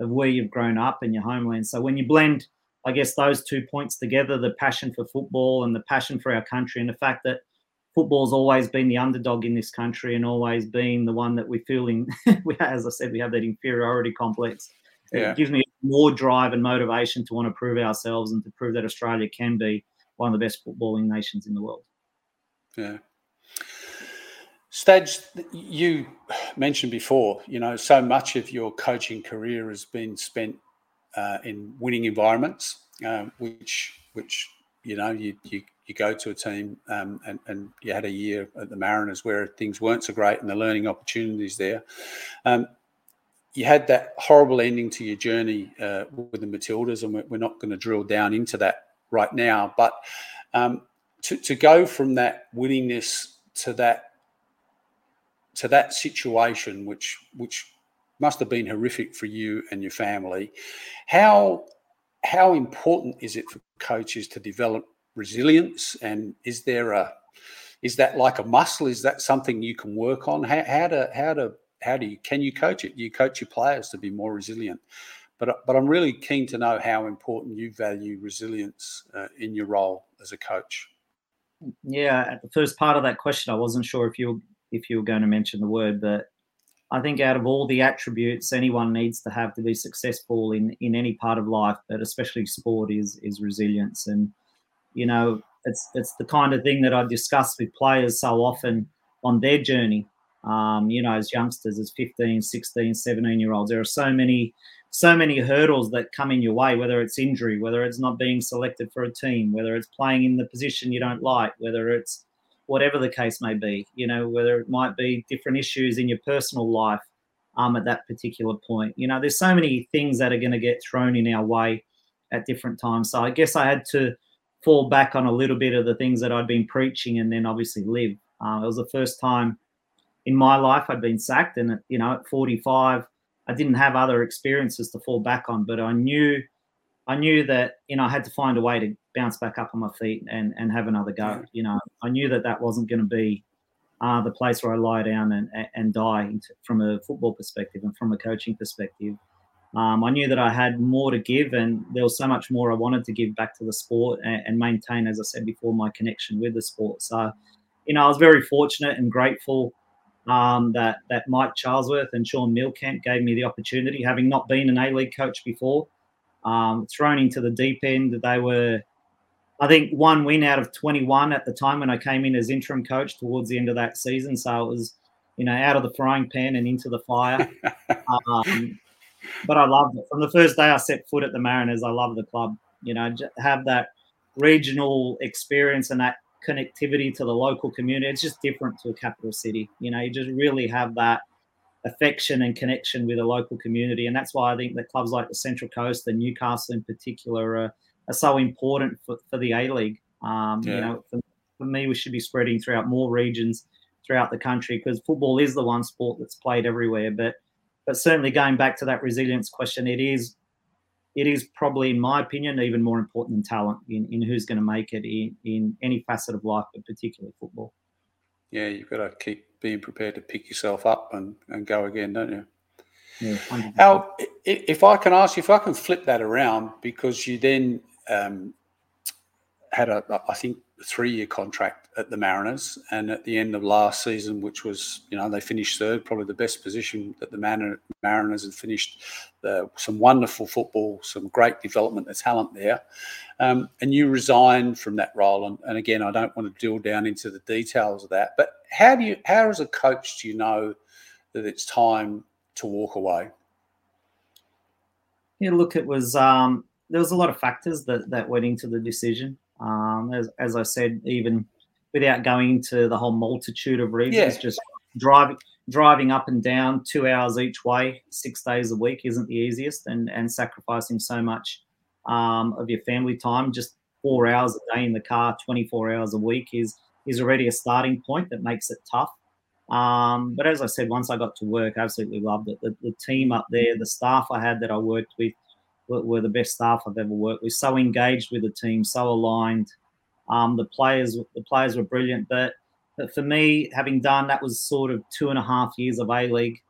of where you've grown up and your homeland. So when you blend, I guess, those two points together, the passion for football and the passion for our country, and the fact that football's always been the underdog in this country and always been the one that we feel in. as I said, we have that inferiority complex. Yeah. It gives me more drive and motivation to want to prove ourselves and to prove that Australia can be one of the best footballing nations in the world. Yeah. Staj, you mentioned before, you know, so much of your coaching career has been spent uh, in winning environments, uh, which, which you know, you, you you go to a team um, and, and, you had a year at the Mariners where things weren't so great and the learning opportunities there. Um, you had that horrible ending to your journey uh, with the Matildas, and we're, not going to drill down into that right now. But um, to, to go from that willingness to that to that situation, which which must have been horrific for you and your family, how how important is it for coaches to develop resilience? And is there a is that like a muscle? Is that something you can work on? How, how to how to how do you can you coach it? You coach your players to be more resilient. But but I'm really keen to know how important you value resilience uh, in your role as a coach. Yeah, at the first part of that question, I wasn't sure if you if you were going to mention the word, but I think out of all the attributes anyone needs to have to be successful in in any part of life, but especially sport, is is resilience. And you know, it's it's the kind of thing that I discuss with players so often on their journey. Um, you know, as youngsters, as 15, 16, 17 year olds, there are so many so many hurdles that come in your way, whether it's injury, whether it's not being selected for a team, whether it's playing in the position you don't like, whether it's whatever the case may be, you know, whether it might be different issues in your personal life um, at that particular point. You know, there's so many things that are going to get thrown in our way at different times. So I guess I had to fall back on a little bit of the things that I'd been preaching and then obviously live. Uh, it was the first time in my life I'd been sacked. And, you know, at 45, I didn't have other experiences to fall back on, but I knew I knew that you know I had to find a way to bounce back up on my feet and and have another go. You know, I knew that that wasn't going to be uh, the place where I lie down and and die from a football perspective and from a coaching perspective. Um, I knew that I had more to give, and there was so much more I wanted to give back to the sport and, and maintain, as I said before, my connection with the sport. So, you know, I was very fortunate and grateful um, that that Mike Charlesworth and Shaun Mielekamp gave me the opportunity, having not been an A League coach before, um, thrown into the deep end. They were, I think, one win out of 21 at the time when I came in as interim coach towards the end of that season. So it was, you know, out of the frying pan and into the fire. um, but I loved it from the first day I set foot at the Mariners. I love the club. You know, have that regional experience and that connectivity to the local community. It's just different to a capital city. You know, you just really have that affection and connection with a local community. And that's why I think that clubs like the Central Coast and Newcastle in particular are, are so important for, for the A League. Um, yeah. You know, for, for, me, we should be spreading throughout more regions throughout the country because football is the one sport that's played everywhere. But but certainly going back to that resilience question, it is it is probably, in my opinion, even more important than talent in, in who's going to make it in, in any facet of life, but particularly football. Yeah, you've got to keep being prepared to pick yourself up and, and go again, don't you? Yeah, Al, if I can ask you, if I can flip that around, because you then um, had a, I think, three year contract at the Mariners. And at the end of last season, which was, you know, they finished third, probably the best position that the Mariners had finished. Uh, some wonderful football, some great development of talent there. Um, and you resigned from that role. And, and again, I don't want to drill down into the details of that. But how do you, how as a coach, do you know that it's time to walk away? Yeah, look, it was um, there was a lot of factors that that went into the decision. Um, as, as I said, even without going into the whole multitude of reasons, yeah. just driving driving up and down two hours each way, six days a week isn't the easiest, and and sacrificing so much um, of your family time, just four hours a day in the car, 24 hours a week is is already a starting point that makes it tough. Um, but as I said, once I got to work, I absolutely loved it. The, the team up there, the staff I had that I worked with, were, the best staff I've ever worked with. So engaged with the team, so aligned. Um, the players, the players were brilliant. But, but for me, having done that was sort of two and a half years of A League,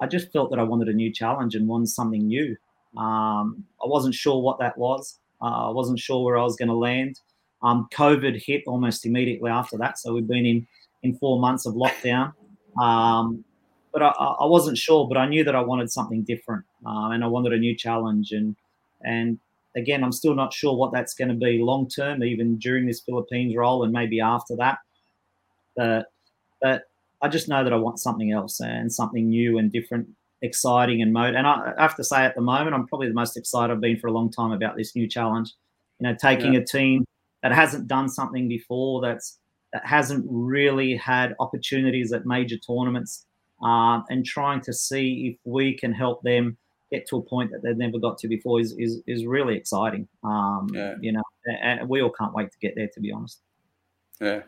I just felt that I wanted a new challenge and wanted something new. Um, I wasn't sure what that was. Uh, I wasn't sure where I was going to land. Um, COVID hit almost immediately after that, so we've been in in four months of lockdown. Um, but I, I, wasn't sure. But I knew that I wanted something different, uh, and I wanted a new challenge. And and again, I'm still not sure what that's going to be long term, even during this Philippines role, and maybe after that. But but I just know that I want something else and something new and different, exciting and mode. And I, I have to say, at the moment, I'm probably the most excited I've been for a long time about this new challenge. You know, taking yeah. a team that hasn't done something before, that's that hasn't really had opportunities at major tournaments um, and trying to see if we can help them get to a point that they've never got to before is is, is really exciting. Um, yeah. You know, and we all can't wait to get there. To be honest. Yeah,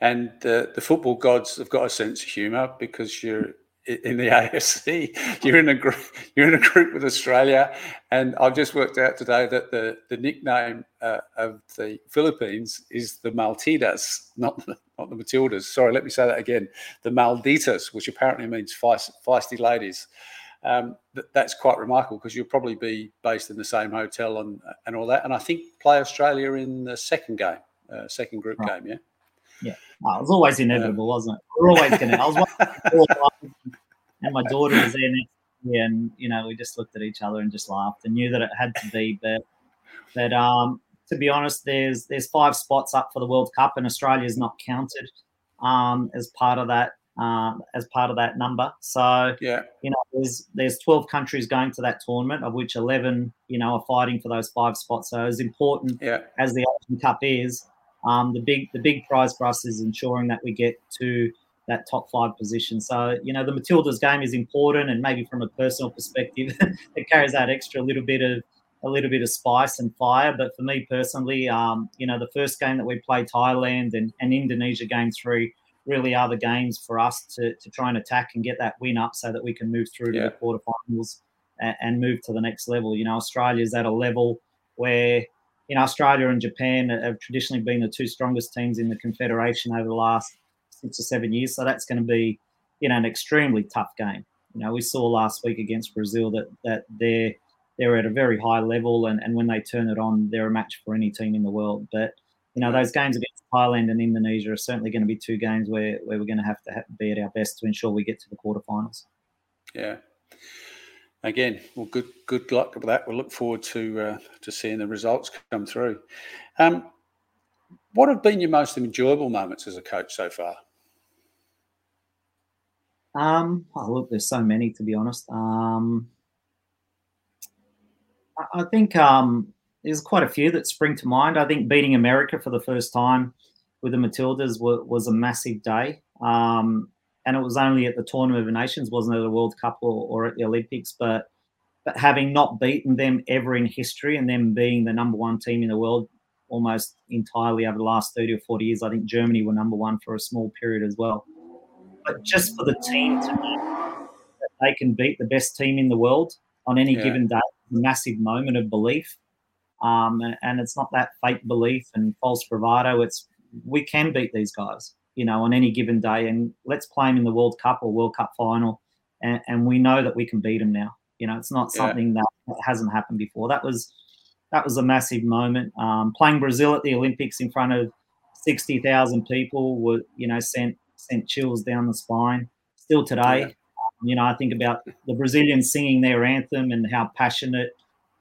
and the the football gods have got a sense of humour because you're in the AFC. You're in a group. You're in a group with Australia, and I've just worked out today that the the nickname uh, of the Philippines is the Malditas, not the, not the Matildas. Sorry, let me say that again. The Malditas, which apparently means feisty ladies. Um, that's quite remarkable because you'll probably be based in the same hotel and and all that. And I think play Australia in the second game, uh, second group right. game. Yeah. Yeah, well, it was always inevitable, wasn't it? We're always going to. I was watching and my daughter was there next to me, and you know, we just looked at each other and just laughed and knew that it had to be. But, but um, to be honest, there's there's five spots up for the World Cup, and Australia is not counted um, as part of that um, as part of that number. So yeah, you know, there's there's 12 countries going to that tournament, of which 11, you know, are fighting for those five spots. So as important yeah. as the Asian Cup is, um, the big the big prize for us is ensuring that we get to that top five position. So you know, the Matildas game is important, and maybe from a personal perspective, it carries that extra little bit of a little bit of spice and fire. But for me personally, um, you know, the first game that we played Thailand and, and Indonesia game three really are the games for us to, to try and attack and get that win up so that we can move through to yeah. the quarterfinals and, and move to the next level. You know, Australia's at a level where, know, Australia and Japan have traditionally been the two strongest teams in the Confederation over the last six or seven years. So that's going to be, you know, an extremely tough game. You know, we saw last week against Brazil that that they're they're at a very high level, and, and when they turn it on, they're a match for any team in the world. But you know, those games against Thailand and Indonesia are certainly going to be two games where, where we're going to have to be at our best to ensure we get to the quarterfinals. Yeah. Again, well, good good luck with that. We'll look forward to uh, to seeing the results come through. Um, what have been your most enjoyable moments as a coach so far? Um, oh, look, there's so many to be honest. Um, I, think um, there's quite a few that spring to mind. I think beating America for the first time with the Matildas was, was a massive day. Um, and it was only at the Tournament of Nations, wasn't it, the World Cup or, or, at the Olympics. But but having not beaten them ever in history, and them being the number one team in the world almost entirely over the last thirty or forty years, I think Germany were number one for a small period as well. But just for the team to know that they can beat the best team in the world on any yeah. given day, a massive moment of belief. Um, and, and, it's not that fake belief and false bravado. It's we can beat these guys, you know, on any given day, and let's play them in the World Cup or World Cup final, and, and we know that we can beat them now. You know, it's not something yeah. that hasn't happened before. That was that was a massive moment. Um, playing Brazil at the Olympics in front of sixty thousand people were, you know, sent sent chills down the spine. Still today, yeah. you know, I think about the Brazilians singing their anthem and how passionate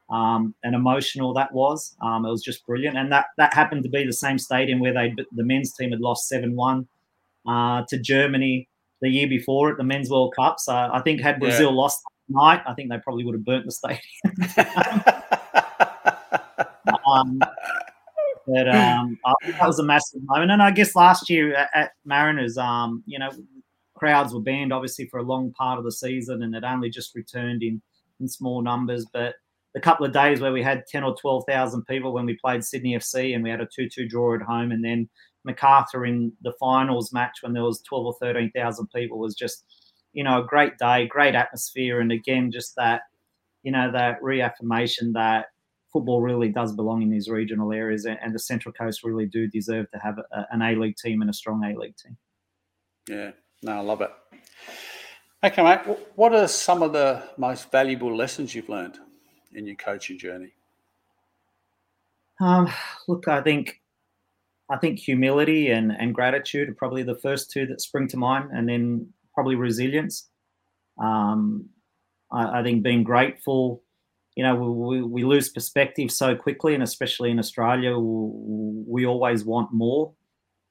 um, and emotional that was. Um, it was just brilliant, and that that happened to be the same stadium where they the men's team had lost seven one uh, to Germany the year before at the men's World Cup. So I think had Brazil yeah. lost night, I think they probably would have burnt the stadium. um, but um, that was a massive moment, and I guess last year at, at Mariners, um, you know, crowds were banned obviously for a long part of the season, and it only just returned in in small numbers, but the couple of days where we had 10 or 12,000 people when we played Sydney FC and we had a 2-2 draw at home and then Macarthur in the finals match when there was 12 or 13,000 people was just you know a great day great atmosphere and again just that you know that reaffirmation that football really does belong in these regional areas and the Central Coast really do deserve to have a, an A-League team and a strong A-League team. Yeah, no, I love it. Okay, mate. What are some of the most valuable lessons you've learned? In your coaching journey? Um, look, I think I think humility and, and gratitude are probably the first two that spring to mind, and then probably resilience. Um, I, I, think being grateful, you know, we, we, lose perspective so quickly, and especially in Australia, we, we always want more.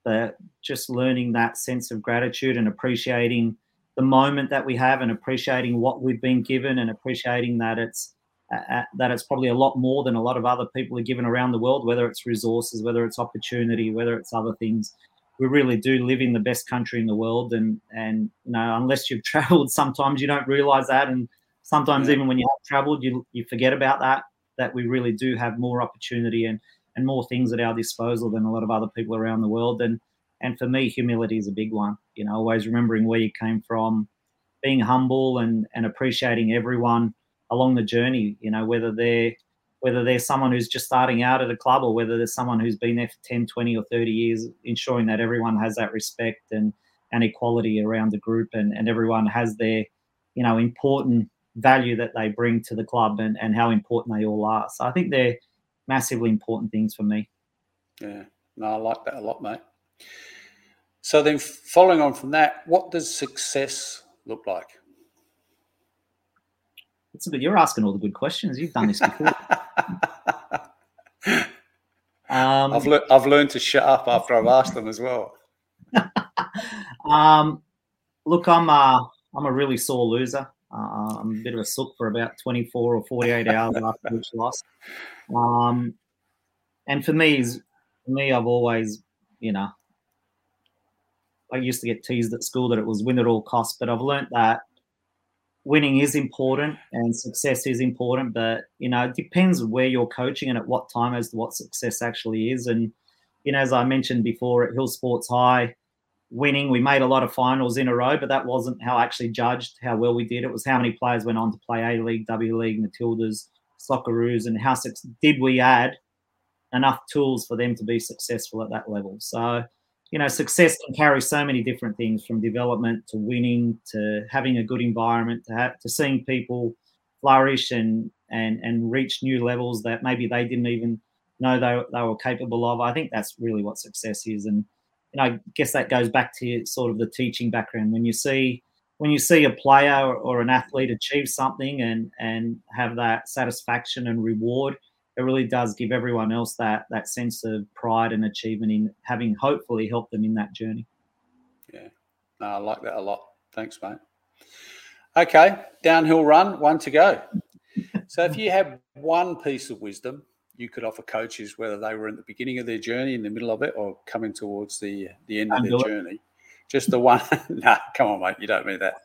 But just learning that sense of gratitude and appreciating the moment that we have, and appreciating what we've been given, and appreciating that it's uh, that it's probably a lot more than a lot of other people are given around the world, whether it's resources, whether it's opportunity, whether it's other things. We really do live in the best country in the world, and and you know, unless you've travelled, sometimes you don't realise that, and sometimes yeah. even when you have travelled, you you forget about that. That we really do have more opportunity and and more things at our disposal than a lot of other people around the world. And and for me, humility is a big one. You know, always remembering where you came from, being humble and and appreciating everyone along the journey. You know, whether they're whether they're someone who's just starting out at a club or whether there's someone who's been there for 10, 20 or 30 years, ensuring that everyone has that respect and, and equality around the group and, and everyone has their, you know, important value that they bring to the club and, and how important they all are. So I think they're massively important things for me. Yeah, no, I like that a lot, mate. So then following on from that, what does success look like? It's a you're asking all the good questions. You've done this before. Um, I've, le- I've learned to shut up after I've asked them as well. um, look, I'm a, I'm a really sore loser. Uh, I'm a bit of a sook for about 24 or 48 hours after each loss. Um, and for me, for me, I've always, you know, I used to get teased at school that it was win at all costs, but I've learned that winning is important and success is important, but you know, it depends where you're coaching and at what time as to what success actually is. And you know, as I mentioned before at Hills Sports High, winning, we made a lot of finals in a row, but that wasn't how I actually judged how well we did. It was how many players went on to play A League, W League, Matildas, Socceroos, and how did we add enough tools for them to be successful at that level. So you know, success can carry so many different things from development to winning to having a good environment to have, to seeing people flourish and and and reach new levels that maybe they didn't even know they, they were capable of. I think that's really what success is, and know, I guess that goes back to sort of the teaching background. When you see when you see a player or an athlete achieve something and and have that satisfaction and reward, it really does give everyone else that that sense of pride and achievement in having hopefully helped them in that journey. Yeah, no, I like that a lot. Thanks, mate. Okay, downhill run, one to go. so, if you have one piece of wisdom you could offer coaches, whether they were in the beginning of their journey, in the middle of it, or coming towards the the end of their journey, just the one. nah, come on, mate, you don't mean that.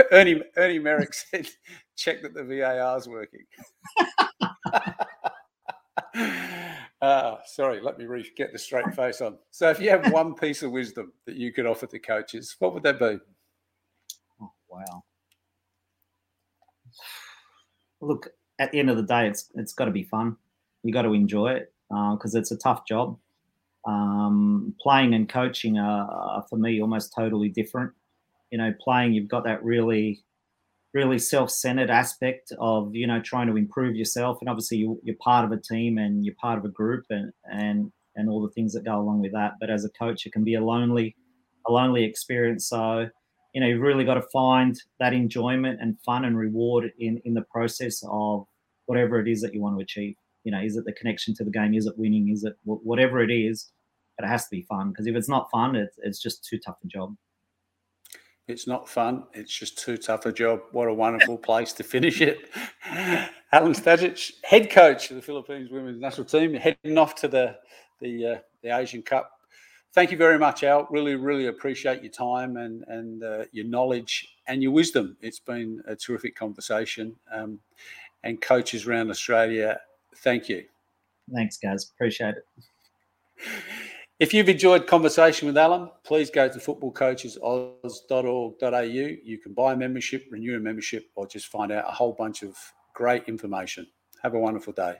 Ernie Ernie Merrick said, "Check that the VAR is working." uh, sorry, let me re- get the straight face on. So, if you have one piece of wisdom that you could offer to coaches, what would that be? Oh, wow. Look, at the end of the day, it's it's got to be fun. You got to enjoy it because uh, it's a tough job. Um, playing and coaching are, are, for me almost totally different. You know, playing you've got that really really self-centered aspect of you know trying to improve yourself. And obviously you, are part of a team and you're part of a group and and and all the things that go along with that. But as a coach it can be a lonely a lonely experience. So you know you've really got to find that enjoyment and fun and reward in in the process of whatever it is that you want to achieve. You know is it the connection to the game? Is it winning? Is it whatever it is but it has to be fun. Because if it's not fun it's, it's just too tough a job it's not fun. It's just too tough a job. What a wonderful place to finish it. Alen Stajcic, head coach of the Philippines women's national team, heading off to the the uh, the Asian Cup. Thank you very much, Al. Really, really appreciate your time and and uh, your knowledge and your wisdom. It's been a terrific conversation. Um, and coaches around Australia, thank you. Thanks, guys. Appreciate it. If you've enjoyed conversation with Alen, please go to footballcoachesoz.org.au. You can buy a membership, renew a membership, or just find out a whole bunch of great information. Have a wonderful day.